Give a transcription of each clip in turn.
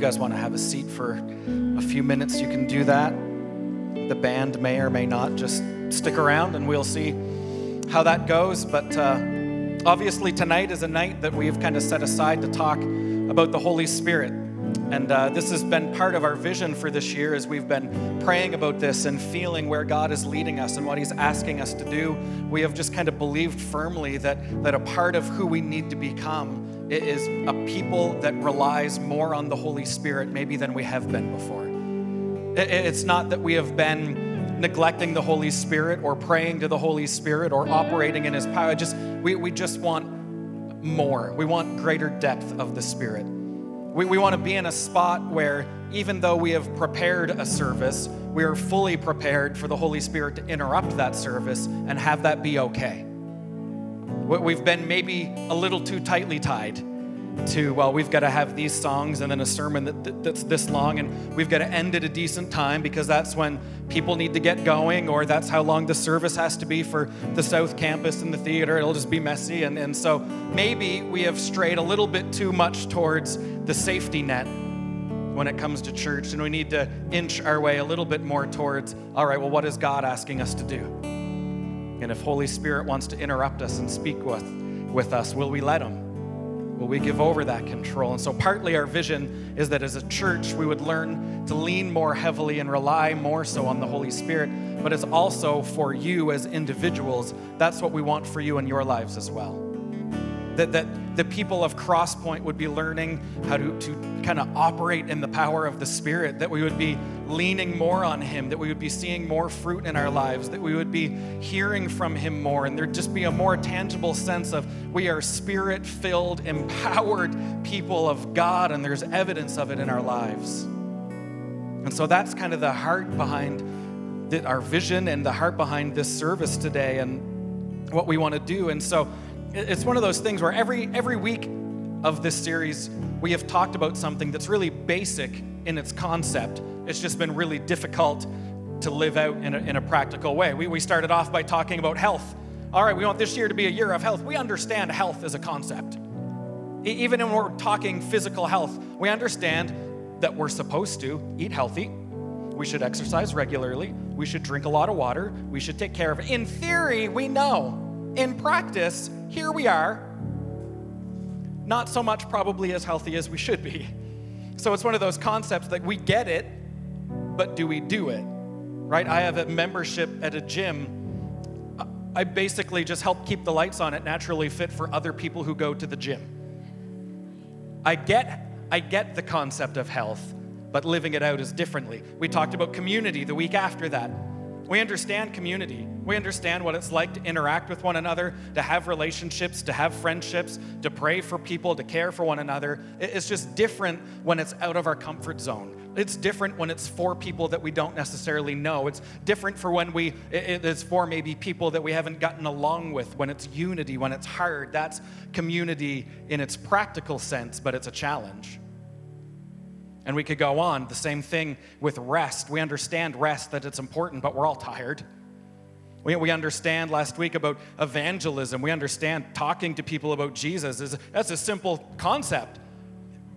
you guys want to have a seat for a few minutes, you can do that. The band may or may not just stick around and we'll see how that goes. But uh, obviously, tonight is a night that we've kind of set aside to talk about the Holy Spirit. And uh, this has been part of our vision for this year as we've been praying about this and feeling where God is leading us and what He's asking us to do. We have just kind of believed firmly that, that a part of who we need to become is a people that relies more on the Holy Spirit maybe than we have been before. It's not that we have been neglecting the Holy Spirit or praying to the Holy Spirit or operating in His power. Just we, we just want more. We want greater depth of the Spirit. We, we want to be in a spot where, even though we have prepared a service, we are fully prepared for the Holy Spirit to interrupt that service and have that be okay. We've been maybe a little too tightly tied to, well, we've got to have these songs and then a sermon that, that's this long, and we've got to end at a decent time because that's when people need to get going, or that's how long the service has to be for the South Campus and the theater. It'll just be messy. And, and so maybe we have strayed a little bit too much towards the safety net when it comes to church, and we need to inch our way a little bit more towards, all right, well, what is God asking us to do? And if Holy Spirit wants to interrupt us and speak with, with us, will we let Him? Will we give over that control? And so, partly our vision is that as a church, we would learn to lean more heavily and rely more so on the Holy Spirit. But it's also for you as individuals, that's what we want for you in your lives as well that, that the people of Crosspoint would be learning how to, to kind of operate in the power of the Spirit, that we would be leaning more on Him, that we would be seeing more fruit in our lives, that we would be hearing from Him more, and there'd just be a more tangible sense of we are spirit filled, empowered people of God, and there's evidence of it in our lives. And so that's kind of the heart behind the, our vision and the heart behind this service today and what we want to do. And so it's one of those things where every every week of this series we have talked about something that's really basic in its concept. It's just been really difficult to live out in a, in a practical way. We, we started off by talking about health. All right we want this year to be a year of health. We understand health as a concept. Even when we're talking physical health we understand that we're supposed to eat healthy. We should exercise regularly. We should drink a lot of water. We should take care of it. In theory we know in practice, here we are, not so much probably as healthy as we should be. So it's one of those concepts that we get it, but do we do it? Right? I have a membership at a gym. I basically just help keep the lights on at Naturally Fit for other people who go to the gym. I get I get the concept of health, but living it out is differently. We talked about community the week after that. We understand community. We understand what it's like to interact with one another, to have relationships, to have friendships, to pray for people, to care for one another. It's just different when it's out of our comfort zone. It's different when it's for people that we don't necessarily know. It's different for when we, it's for maybe people that we haven't gotten along with, when it's unity, when it's hard. That's community in its practical sense, but it's a challenge. And we could go on. The same thing with rest. We understand rest, that it's important, but we're all tired. We, we understand last week about evangelism. We understand talking to people about Jesus. Is, that's a simple concept.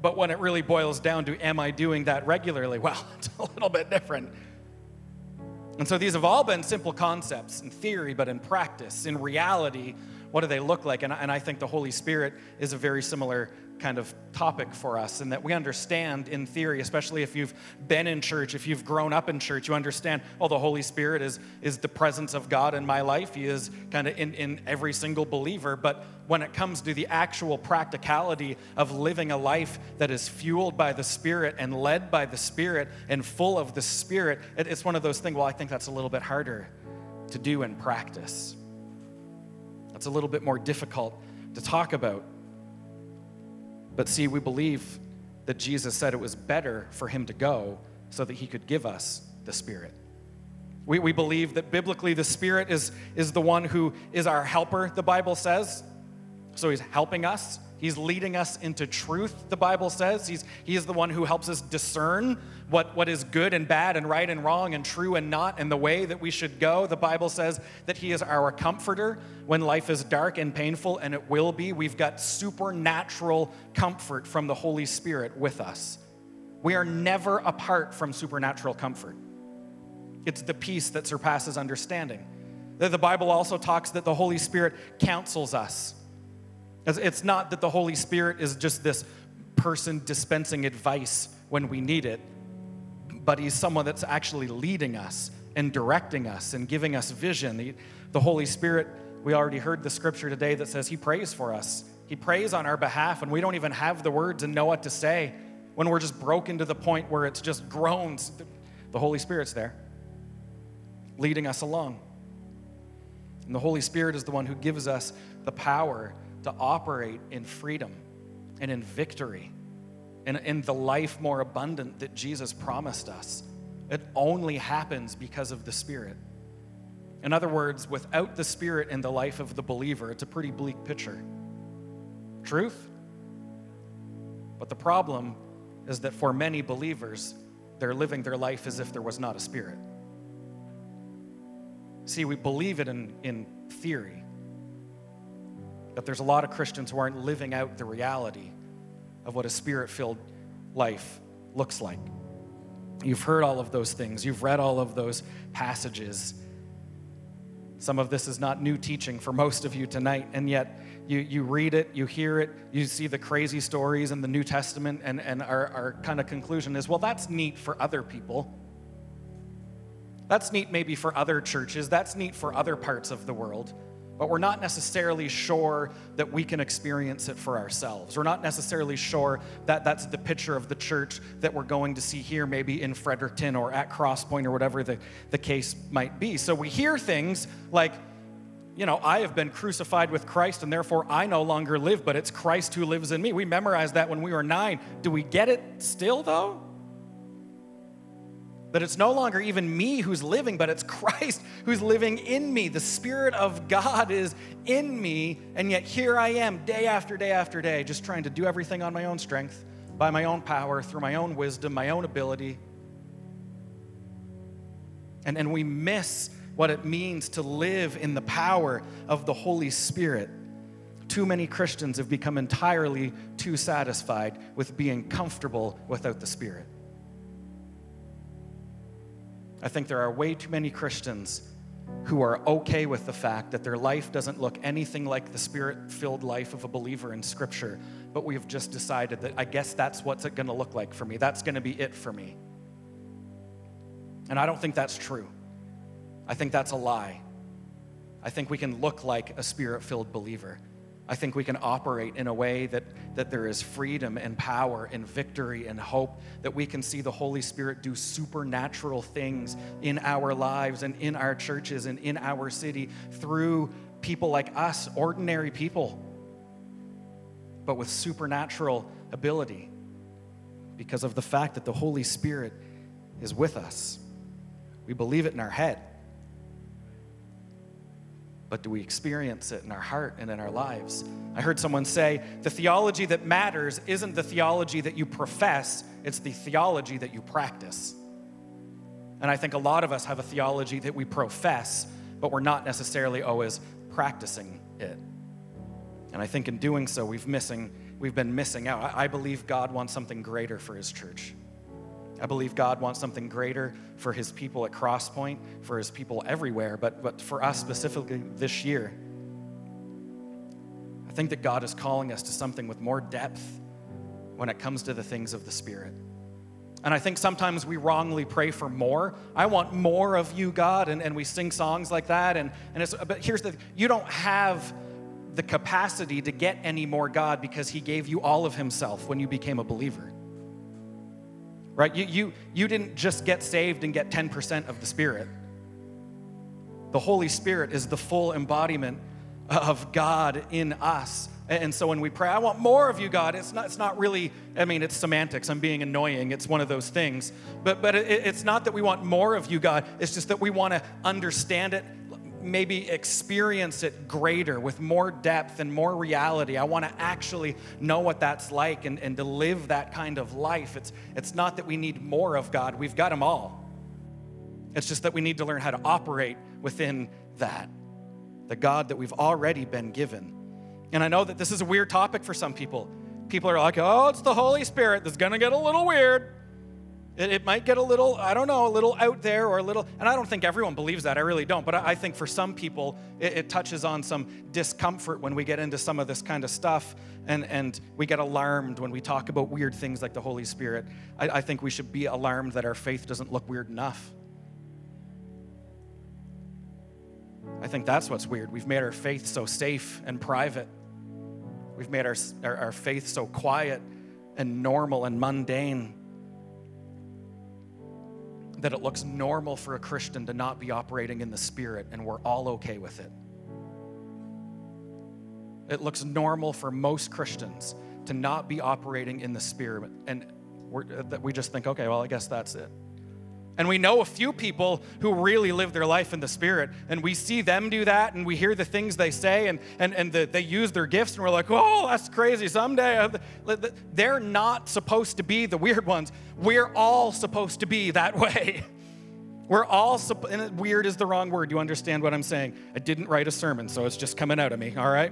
But when it really boils down to, am I doing that regularly? Well, it's a little bit different. And so these have all been simple concepts in theory, but in practice, in reality, what do they look like? And, and I think the Holy Spirit is a very similar kind of topic for us, and that we understand in theory, especially if you've been in church, if you've grown up in church, you understand, oh, the Holy Spirit is, is the presence of God in my life. He is kind of in, in every single believer. But when it comes to the actual practicality of living a life that is fueled by the Spirit and led by the Spirit and full of the Spirit, it, it's one of those things, well, I think that's a little bit harder to do in practice. That's a little bit more difficult to talk about. But see, we believe that Jesus said it was better for him to go so that he could give us the Spirit. We, we believe that biblically the Spirit is, is the one who is our helper, the Bible says. So he's helping us. He's leading us into truth, the Bible says. He's, he is the one who helps us discern what, what is good and bad and right and wrong and true and not and the way that we should go. The Bible says that He is our comforter when life is dark and painful, and it will be. We've got supernatural comfort from the Holy Spirit with us. we are never apart from supernatural comfort. It's the peace that surpasses understanding. The Bible also talks that the Holy Spirit counsels us. It's not that the Holy Spirit is just this person dispensing advice when we need it, but He's someone that's actually leading us and directing us and giving us vision. The, Holy Spirit, we already heard the scripture today that says He prays for us. He prays on our behalf and we don't even have the words and know what to say, when we're just broken to the point where it's just groans. The Holy Spirit's there, leading us along. And the Holy Spirit is the one who gives us the power to operate in freedom and in victory and in the life more abundant that Jesus promised us. It only happens because of the Spirit. In other words, without the Spirit in the life of the believer, it's a pretty bleak picture. Truth? But the problem is that for many believers, they're living their life as if there was not a Spirit. See, we believe it in, in theory, but there's a lot of Christians who aren't living out the reality of what a spirit filled life looks like. You've heard all of those things, you've read all of those passages. Some of this is not new teaching for most of you tonight, and yet you, you read it, you hear it, you see the crazy stories in the New Testament, and, and our, our kind of conclusion is well, that's neat for other people. That's neat maybe for other churches, that's neat for other parts of the world, but we're not necessarily sure that we can experience it for ourselves. We're not necessarily sure that that's the picture of the church that we're going to see here, maybe in Fredericton or at Crosspoint or whatever the, the case might be. So we hear things like, you know, I have been crucified with Christ and therefore I no longer live, but it's Christ who lives in me. We memorized that when we were nine. Do we get it still, though? That it's no longer even me who's living, but it's Christ who's living in me. The Spirit of God is in me, and yet here I am day after day after day, just trying to do everything on my own strength, by my own power, through my own wisdom, my own ability. And, and we miss what it means to live in the power of the Holy Spirit. Too many Christians have become entirely too satisfied with being comfortable without the Spirit. I think there are way too many Christians who are okay with the fact that their life doesn't look anything like the spirit filled life of a believer in Scripture, but we have just decided that I guess that's what's going to look like for me. That's going to be it for me. And I don't think that's true. I think that's a lie. I think we can look like a spirit filled believer. I think we can operate in a way that, that there is freedom and power and victory and hope, that we can see the Holy Spirit do supernatural things in our lives and in our churches and in our city through people like us, ordinary people, but with supernatural ability because of the fact that the Holy Spirit is with us. We believe it in our head but do we experience it in our heart and in our lives? I heard someone say the theology that matters isn't the theology that you profess, it's the theology that you practice. And I think a lot of us have a theology that we profess, but we're not necessarily always practicing it. And I think in doing so, we've missing, we've been missing out. I, I believe God wants something greater for his church. I believe God wants something greater for his people at Crosspoint, for his people everywhere, but, but for us specifically this year. I think that God is calling us to something with more depth when it comes to the things of the Spirit. And I think sometimes we wrongly pray for more. I want more of you, God, and, and we sing songs like that. And, and it's, but here's the you don't have the capacity to get any more God because He gave you all of Himself when you became a believer right? You, you, you didn't just get saved and get 10% of the Spirit. The Holy Spirit is the full embodiment of God in us. And so when we pray, I want more of you, God, it's not, it's not really, I mean, it's semantics. I'm being annoying. It's one of those things. But, but it, it's not that we want more of you, God. It's just that we want to understand it, maybe experience it greater with more depth and more reality. I want to actually know what that's like and, and to live that kind of life. It's, it's not that we need more of God, we've got them all. It's just that we need to learn how to operate within that, the God that we've already been given. And I know that this is a weird topic for some people. People are like, oh, it's the Holy Spirit. that's going to get a little weird. It, it, might get a little, I don't know, a little out there or a little, and I don't think everyone believes that. I really don't. But I, I think for some people, it, it, touches on some discomfort when we get into some of this kind of stuff and, and we get alarmed when we talk about weird things like the Holy Spirit. I, I think we should be alarmed that our faith doesn't look weird enough. I think that's what's weird. We've made our faith so safe and private. We've made our, our, our faith so quiet and normal and mundane that it looks normal for a Christian to not be operating in the Spirit, and we're all okay with it. It looks normal for most Christians to not be operating in the Spirit, and we just think, okay, well, I guess that's it. And we know a few people who really live their life in the Spirit, and we see them do that, and we hear the things they say, and, and, and the, they use their gifts, and we're like, oh, that's crazy. Someday, they're not supposed to be the weird ones. We're all supposed to be that way. We're all, and weird is the wrong word. You understand what I'm saying? I didn't write a sermon, so it's just coming out of me, all right?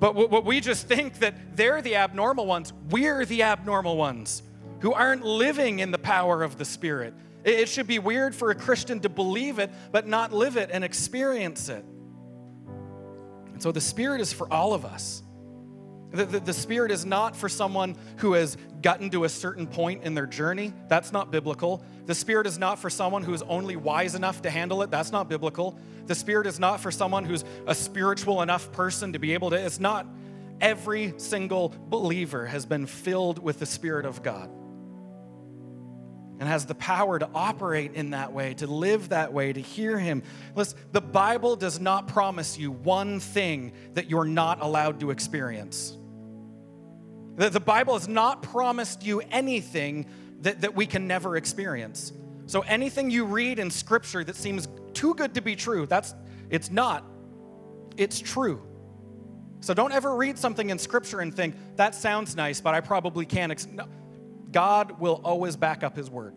But what we just think that they're the abnormal ones, we're the abnormal ones who aren't living in the power of the Spirit. It should be weird for a Christian to believe it, but not live it and experience it. And so the Spirit is for all of us. The, the, the, Spirit is not for someone who has gotten to a certain point in their journey. That's not biblical. The Spirit is not for someone who is only wise enough to handle it. That's not biblical. The Spirit is not for someone who's a spiritual enough person to be able to. It's not. Every single believer has been filled with the Spirit of God and has the power to operate in that way, to live that way, to hear Him. Listen, the Bible does not promise you one thing that you're not allowed to experience. The, Bible has not promised you anything that, that we can never experience. So anything you read in Scripture that seems too good to be true, that's it's not. It's true. So don't ever read something in Scripture and think, that sounds nice, but I probably can't. Ex-. No. God will always back up his word.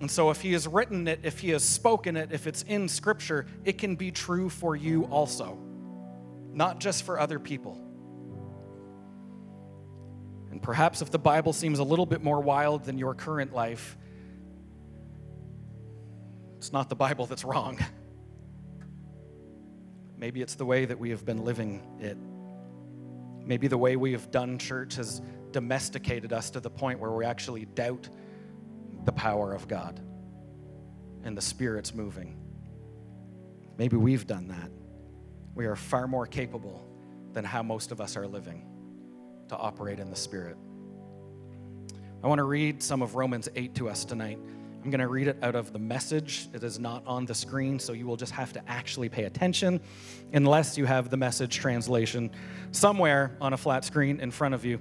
And so, if he has written it, if he has spoken it, if it's in scripture, it can be true for you also, not just for other people. And perhaps if the Bible seems a little bit more wild than your current life, it's not the Bible that's wrong. Maybe it's the way that we have been living it. Maybe the way we have done church has domesticated us to the point where we actually doubt the power of God and the Spirit's moving. Maybe we've done that. We are far more capable than how most of us are living to operate in the Spirit. I want to read some of Romans 8 to us tonight. I'm going to read it out of the message. It is not on the screen, so you will just have to actually pay attention unless you have the message translation somewhere on a flat screen in front of you.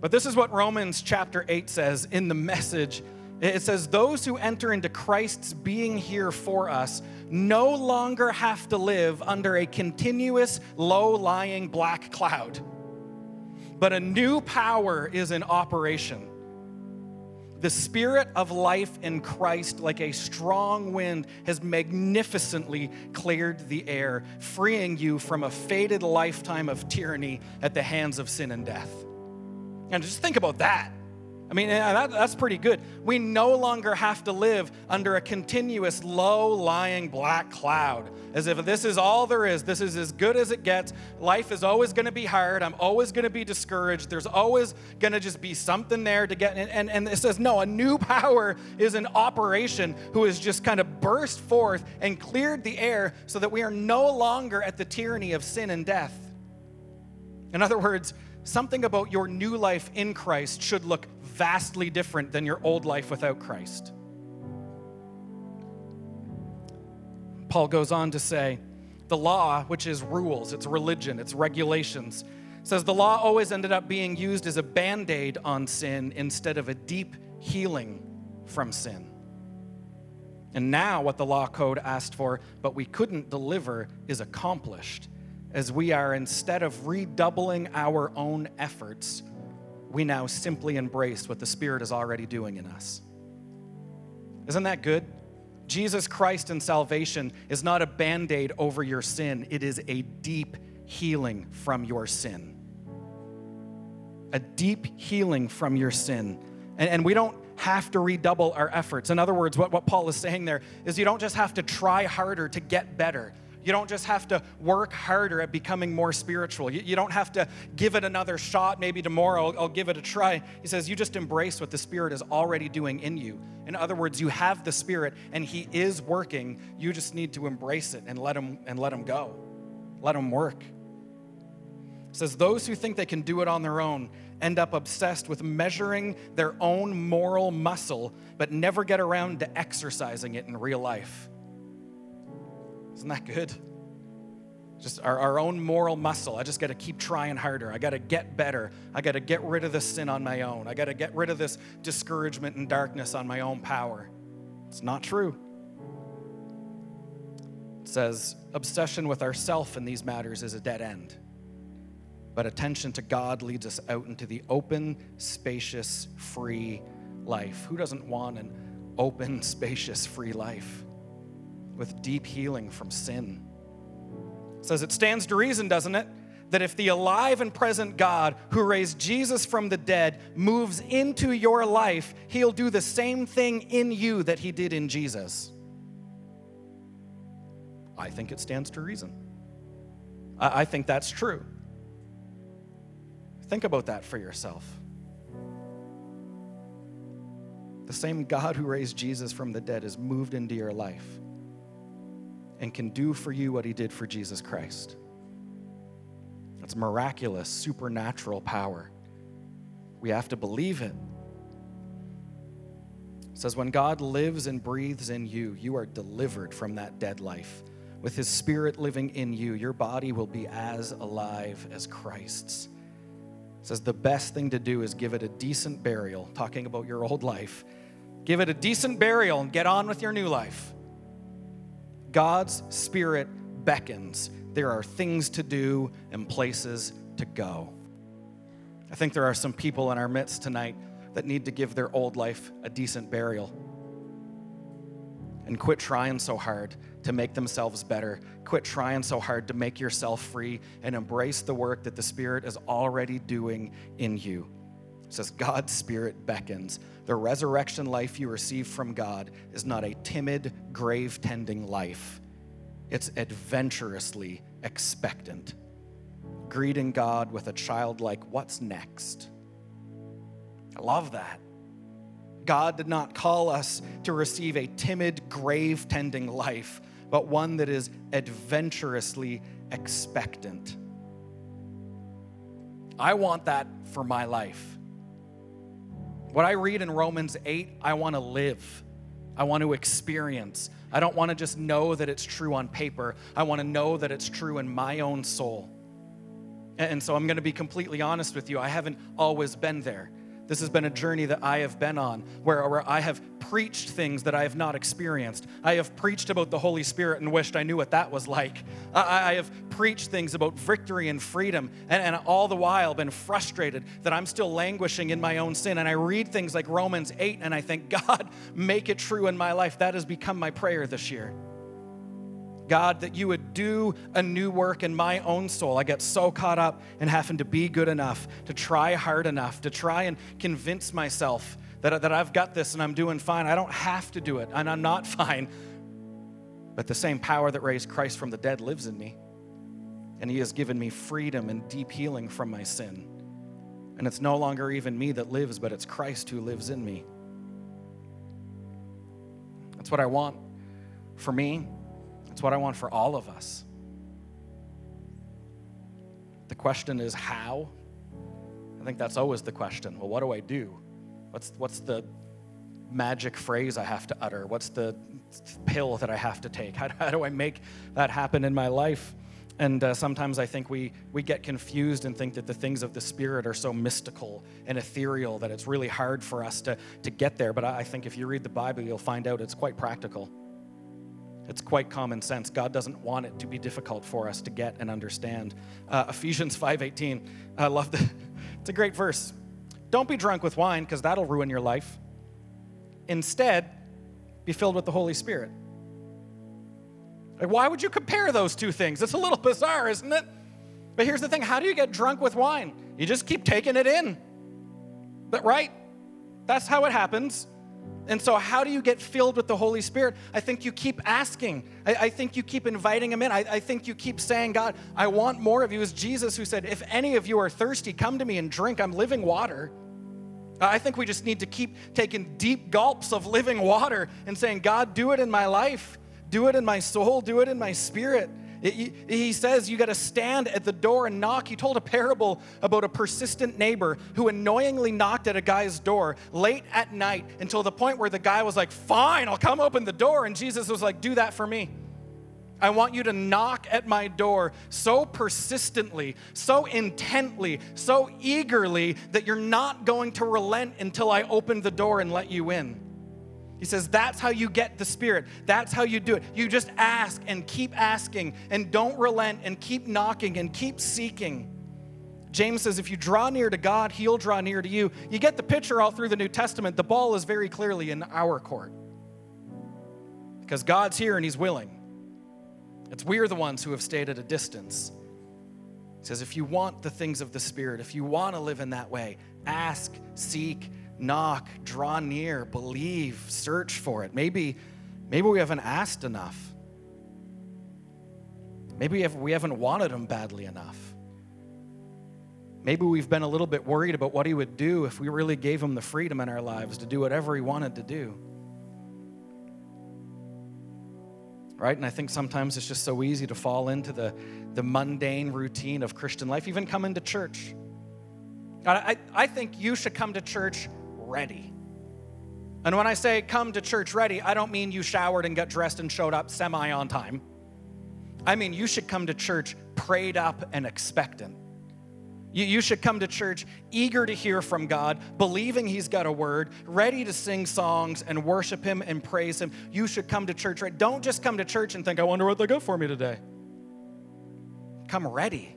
But this is what Romans chapter 8 says in the message. It says, Those who enter into Christ's being here for us no longer have to live under a continuous, low lying black cloud, but a new power is in operation. The spirit of life in Christ, like a strong wind, has magnificently cleared the air, freeing you from a faded lifetime of tyranny at the hands of sin and death. And just think about that. I mean, that, that's pretty good. We no longer have to live under a continuous low lying black cloud as if this is all there is. This is as good as it gets. Life is always going to be hard. I'm always going to be discouraged. There's always going to just be something there to get. And, and, and it says, no, a new power is in operation who has just kind of burst forth and cleared the air so that we are no longer at the tyranny of sin and death. In other words, something about your new life in Christ should look vastly different than your old life without Christ. Paul goes on to say, the law, which is rules, it's religion, it's regulations, says the law always ended up being used as a band aid on sin instead of a deep healing from sin. And now, what the law code asked for, but we couldn't deliver, is accomplished as we are, instead of redoubling our own efforts, we now simply embrace what the Spirit is already doing in us. Isn't that good? Jesus Christ and salvation is not a band aid over your sin, it is a deep healing from your sin. a deep healing from your sin. And, and we don't have to redouble our efforts. In other words, what, what Paul is saying there is you don't just have to try harder to get better. You don't just have to work harder at becoming more spiritual. You, you don't have to give it another shot. Maybe tomorrow I'll, I'll give it a try. He says, You just embrace what the Spirit is already doing in you. In other words, you have the Spirit and He is working. You just need to embrace it and let Him, and let him go. Let Him work. Says, Those who think they can do it on their own end up obsessed with measuring their own moral muscle, but never get around to exercising it in real life. Isn't that good? Just our, our own moral muscle. I just got to keep trying harder. I got to get better. I got to get rid of this sin on my own. I got to get rid of this discouragement and darkness on my own power. It's not true. It says obsession with ourself in these matters is a dead end. But attention to God leads us out into the open, spacious, free life. Who doesn't want an open, spacious, free life with deep healing from sin? It says it stands to reason, doesn't it? That if the alive and present God who raised Jesus from the dead moves into your life, he'll do the same thing in you that he did in Jesus. I think it stands to reason. I, think that's true. Think about that for yourself. The same God who raised Jesus from the dead has moved into your life and can do for you what he did for Jesus Christ. It's miraculous, supernatural power. We have to believe it. It says, when God lives and breathes in you, you are delivered from that dead life. With his spirit living in you, your body will be as alive as Christ's says the best thing to do is give it a decent burial, talking about your old life. Give it a decent burial and get on with your new life. God's Spirit beckons. There are things to do and places to go. I think there are some people in our midst tonight that need to give their old life a decent burial and quit trying so hard to make themselves better. Quit trying so hard to make yourself free and embrace the work that the Spirit is already doing in you. It says, God's Spirit beckons. The resurrection life you receive from God is not a timid, grave tending life, it's adventurously expectant. Greeting God with a childlike, What's next? I love that. God did not call us to receive a timid, grave tending life, but one that is adventurously expectant. I want that for my life. What I read in Romans 8, I want to live. I want to experience. I don't want to just know that it's true on paper. I want to know that it's true in my own soul. And so I'm going to be completely honest with you. I haven't always been there. This has been a journey that I have been on where, where I have preached things that I have not experienced. I have preached about the Holy Spirit and wished I knew what that was like. I, I have preached things about victory and freedom, and, and all the while been frustrated that I'm still languishing in my own sin. And I read things like Romans 8 and I think, God, make it true in my life. That has become my prayer this year. God, that you would do a new work in my own soul. I get so caught up in having to be good enough, to try hard enough, to try and convince myself that, that I've got this and I'm doing fine. I don't have to do it, and I'm not fine. But the same power that raised Christ from the dead lives in me. And He has given me freedom and deep healing from my sin. And it's no longer even me that lives, but it's Christ who lives in me. That's what I want for me. It's what I want for all of us. The question is how? I think that's always the question. Well, what do I do? What's, what's the magic phrase I have to utter? What's the pill that I have to take? How, how do I make that happen in my life? And uh, sometimes I think we, we get confused and think that the things of the Spirit are so mystical and ethereal that it's really hard for us to, to get there. But I think if you read the Bible, you'll find out it's quite practical. It's quite common sense. God doesn't want it to be difficult for us to get and understand. Uh, Ephesians 5:18. I love that. It's a great verse. Don't be drunk with wine because that'll ruin your life. Instead, be filled with the Holy Spirit. Like, why would you compare those two things? It's a little bizarre, isn't it? But here's the thing how do you get drunk with wine? You just keep taking it in. But, right? That's how it happens. And so, how do you get filled with the Holy Spirit? I think you keep asking. I, I think you keep inviting Him in. I, I, think you keep saying, God, I want more of you. Was Jesus who said, If any of you are thirsty, come to me and drink. I'm living water. I think we just need to keep taking deep gulps of living water and saying, God, do it in my life, do it in my soul, do it in my spirit. He says you got to stand at the door and knock. He told a parable about a persistent neighbor who annoyingly knocked at a guy's door late at night until the point where the guy was like, Fine, I'll come open the door. And Jesus was like, Do that for me. I want you to knock at my door so persistently, so intently, so eagerly that you're not going to relent until I open the door and let you in. He says that's how you get the Spirit. That's how you do it. You just ask and keep asking and don't relent and keep knocking and keep seeking. James says if you draw near to God, He'll draw near to you. You get the picture all through the New Testament. The ball is very clearly in our court because God's here and He's willing. It's we're the ones who have stayed at a distance. He says if you want the things of the Spirit, if you want to live in that way, ask, seek, knock, draw near, believe, search for it. Maybe, maybe we haven't asked enough. Maybe we, have, we haven't wanted him badly enough. Maybe we've been a little bit worried about what he would do if we really gave him the freedom in our lives to do whatever he wanted to do. Right? And I think sometimes it's just so easy to fall into the, the mundane routine of Christian life, even coming to church. I, I think you should come to church ready. And when I say come to church ready, I don't mean you showered and got dressed and showed up semi on time. I mean, you should come to church prayed up and expectant. You, you should come to church eager to hear from God, believing He's got a word, ready to sing songs and worship Him and praise Him. You should come to church right. Don't just come to church and think, I wonder what they got for me today. Come ready.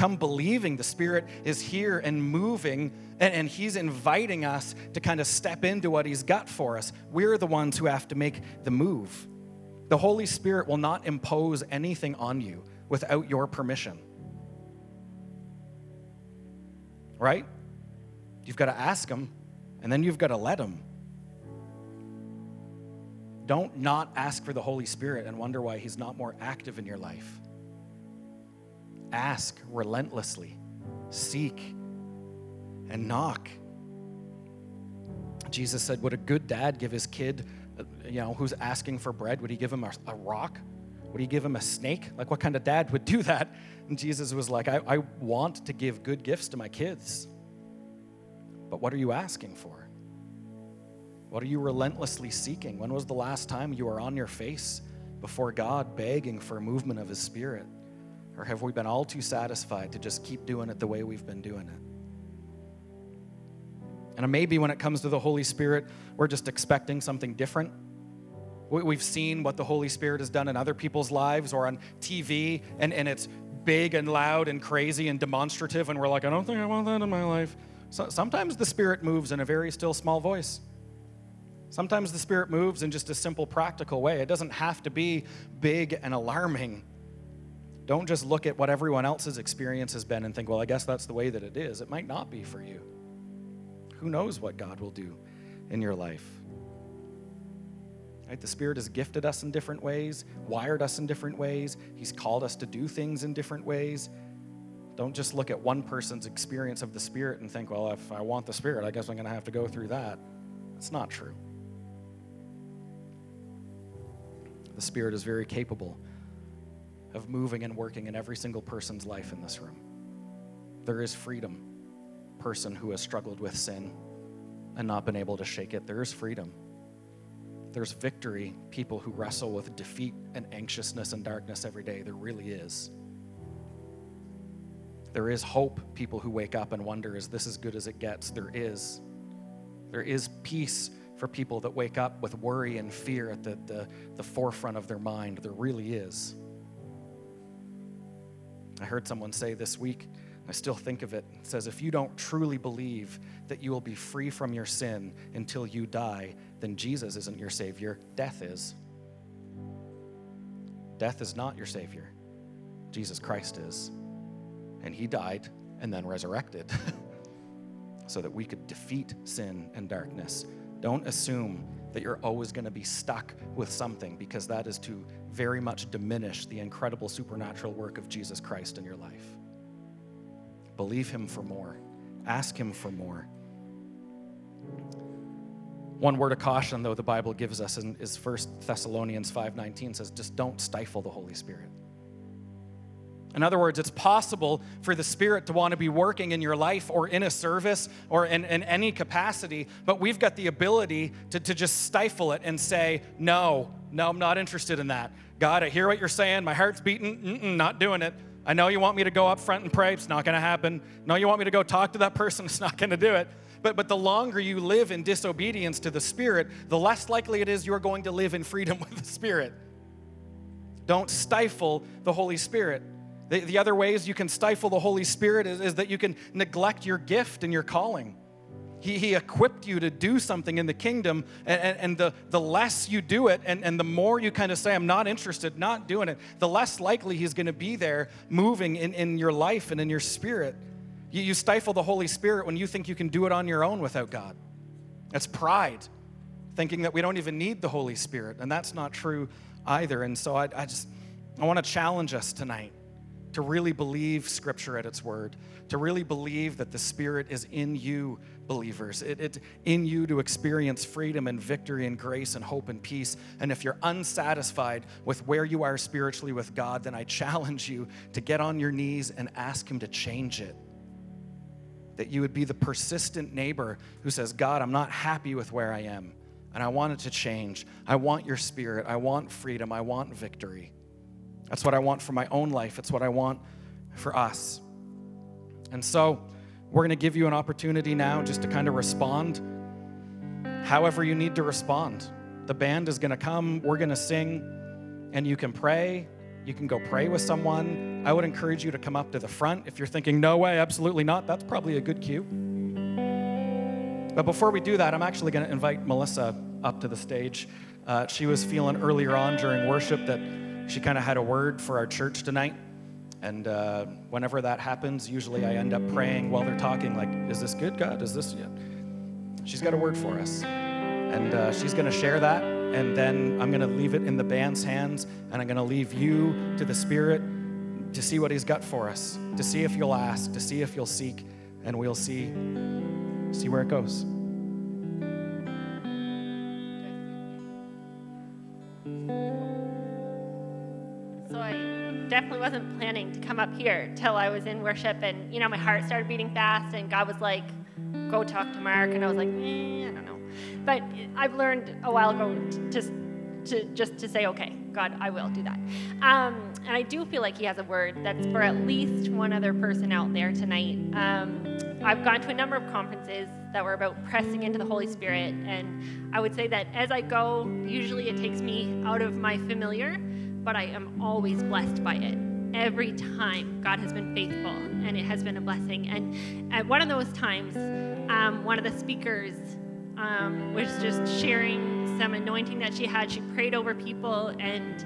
Come believing the Spirit is here and moving, and, and He's inviting us to kind of step into what He's got for us. We're the ones who have to make the move. The Holy Spirit will not impose anything on you without your permission. Right? You've got to ask Him, and then you've got to let Him. Don't not ask for the Holy Spirit and wonder why He's not more active in your life. Ask relentlessly, seek, and knock. Jesus said, Would a good dad give his kid, you know, who's asking for bread, would he give him a, a rock? Would he give him a snake? Like, what kind of dad would do that? And Jesus was like, I, I want to give good gifts to my kids. But what are you asking for? What are you relentlessly seeking? When was the last time you were on your face before God begging for a movement of His Spirit? Or have we been all too satisfied to just keep doing it the way we've been doing it? And maybe when it comes to the Holy Spirit, we're just expecting something different. We've seen what the Holy Spirit has done in other people's lives or on TV, and, and it's big and loud and crazy and demonstrative, and we're like, I don't think I want that in my life. So, sometimes the Spirit moves in a very still small voice. Sometimes the Spirit moves in just a simple, practical way. It doesn't have to be big and alarming. Don't just look at what everyone else's experience has been and think, well, I guess that's the way that it is. It might not be for you. Who knows what God will do in your life? Right? The Spirit has gifted us in different ways, wired us in different ways. He's called us to do things in different ways. Don't just look at one person's experience of the Spirit and think, well, if I want the Spirit, I guess I'm going to have to go through that. That's not true. The Spirit is very capable of moving and working in every single person's life in this room. There is freedom, person who has struggled with sin and not been able to shake it. There is freedom. There's victory, people who wrestle with defeat and anxiousness and darkness every day. There really is. There is hope, people who wake up and wonder, is this as good as it gets? There is. There is peace for people that wake up with worry and fear at the, the, the forefront of their mind. There really is. I heard someone say this week, I still think of it. It says, If you don't truly believe that you will be free from your sin until you die, then Jesus isn't your Savior, death is. Death is not your Savior, Jesus Christ is. And He died and then resurrected so that we could defeat sin and darkness. Don't assume that you're always going to be stuck with something because that is to very much diminish the incredible supernatural work of Jesus Christ in your life. Believe Him for more, ask Him for more. One word of caution, though, the Bible gives us is 1 Thessalonians 5.19 says, just don't stifle the Holy Spirit. In other words, it's possible for the Spirit to want to be working in your life or in a service or in, in any capacity, but we've got the ability to, to just stifle it and say, No, no, I'm not interested in that. God, I hear what you're saying. My heart's beating. Mm-mm, not doing it. I know you want me to go up front and pray. It's not going to happen. No, you want me to go talk to that person. It's not going to do it. But, but the longer you live in disobedience to the Spirit, the less likely it is you're going to live in freedom with the Spirit. Don't stifle the Holy Spirit. The, the other ways you can stifle the Holy Spirit is, is that you can neglect your gift and your calling. He, he equipped you to do something in the kingdom, and, and, and, the, the less you do it, and, and the more you kind of say, I'm not interested, not doing it, the less likely He's going to be there moving in, in your life and in your spirit. You, you stifle the Holy Spirit when you think you can do it on your own without God. That's pride, thinking that we don't even need the Holy Spirit, and that's not true either. And so I, I just, I want to challenge us tonight to really believe Scripture at its word, to really believe that the Spirit is in you, believers, it, it, in you to experience freedom and victory and grace and hope and peace. And if you're unsatisfied with where you are spiritually with God, then I challenge you to get on your knees and ask Him to change it. That you would be the persistent neighbor who says, God, I'm not happy with where I am, and I want it to change. I want your Spirit. I want freedom. I want victory. That's what I want for my own life. It's what I want for us. And so, we're going to give you an opportunity now just to kind of respond however you need to respond. The band is going to come, we're going to sing, and you can pray. You can go pray with someone. I would encourage you to come up to the front. If you're thinking, no way, absolutely not, that's probably a good cue. But before we do that, I'm actually going to invite Melissa up to the stage. Uh, she was feeling earlier on during worship that she kind of had a word for our church tonight. And uh, whenever that happens, usually I end up praying while they're talking, like, is this good, God? Is this, yeah. She's got a word for us. And uh, she's going to share that. And then I'm going to leave it in the band's hands. And I'm going to leave you to the Spirit to see what He's got for us, to see if you'll ask, to see if you'll seek. And we'll see, see where it goes. Definitely wasn't planning to come up here till I was in worship, and you know, my heart started beating fast, and God was like, "Go talk to Mark," and I was like, eh, "I don't know," but I've learned a while ago to, to just to say, "Okay, God, I will do that," um, and I do feel like He has a word that's for at least one other person out there tonight. Um, I've gone to a number of conferences that were about pressing into the Holy Spirit, and I would say that as I go, usually it takes me out of my familiar but I am always blessed by it. Every time God has been faithful and it has been a blessing. And at one of those times, um, one of the speakers um, was just sharing some anointing that she had. She prayed over people, and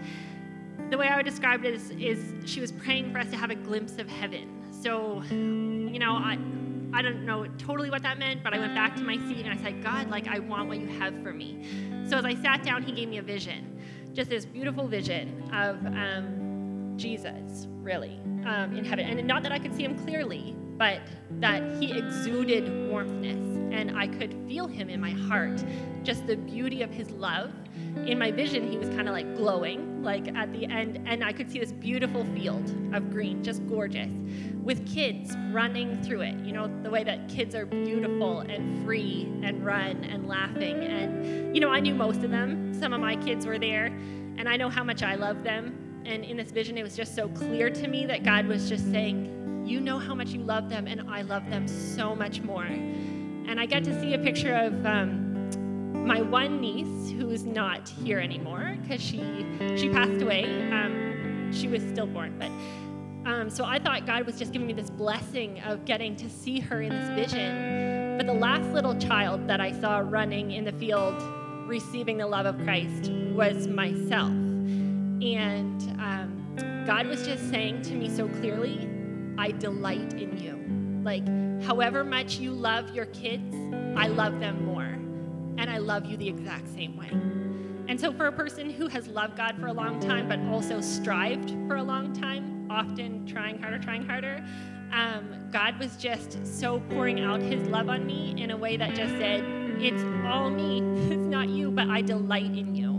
the way I would describe it is, is she was praying for us to have a glimpse of heaven. So, you know, I, I don't know totally what that meant, but I went back to my seat and I said, God, like, I want what you have for me. So as I sat down, he gave me a vision just this beautiful vision of um, Jesus, really, um, in heaven. And not that I could see him clearly, but that he exuded warmthness and I could feel him in my heart. Just the beauty of his love. In my vision, he was kind of like glowing, like at the end, and I could see this beautiful field of green, just gorgeous, with kids running through it. You know, the way that kids are beautiful and free and run and laughing. And, you know, I knew most of them. Some of my kids were there, and I know how much I love them. And in this vision, it was just so clear to me that God was just saying, You know how much you love them, and I love them so much more and I get to see a picture of um, my one niece who's not here anymore because she she passed away. Um, she was stillborn, but um, so I thought God was just giving me this blessing of getting to see her in this vision. But the last little child that I saw running in the field, receiving the love of Christ, was myself, and um, God was just saying to me so clearly, "I delight in you." Like, however much you love your kids, I love them more. And I love you the exact same way. And so, for a person who has loved God for a long time, but also strived for a long time, often trying harder, trying harder, um, God was just so pouring out his love on me in a way that just said, It's all me, it's not you, but I delight in you.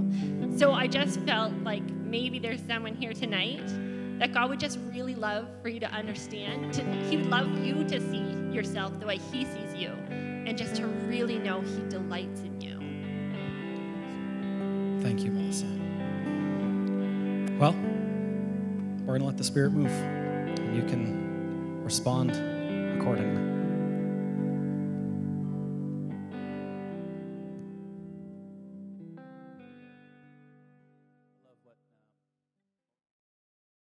So I just felt like maybe there's someone here tonight that God would just really love for you to understand. To, he would love you to see yourself the way He sees you, and just to really know He delights in you. Thank you, Melissa. Well, we're going to let the Spirit move, and you can respond accordingly.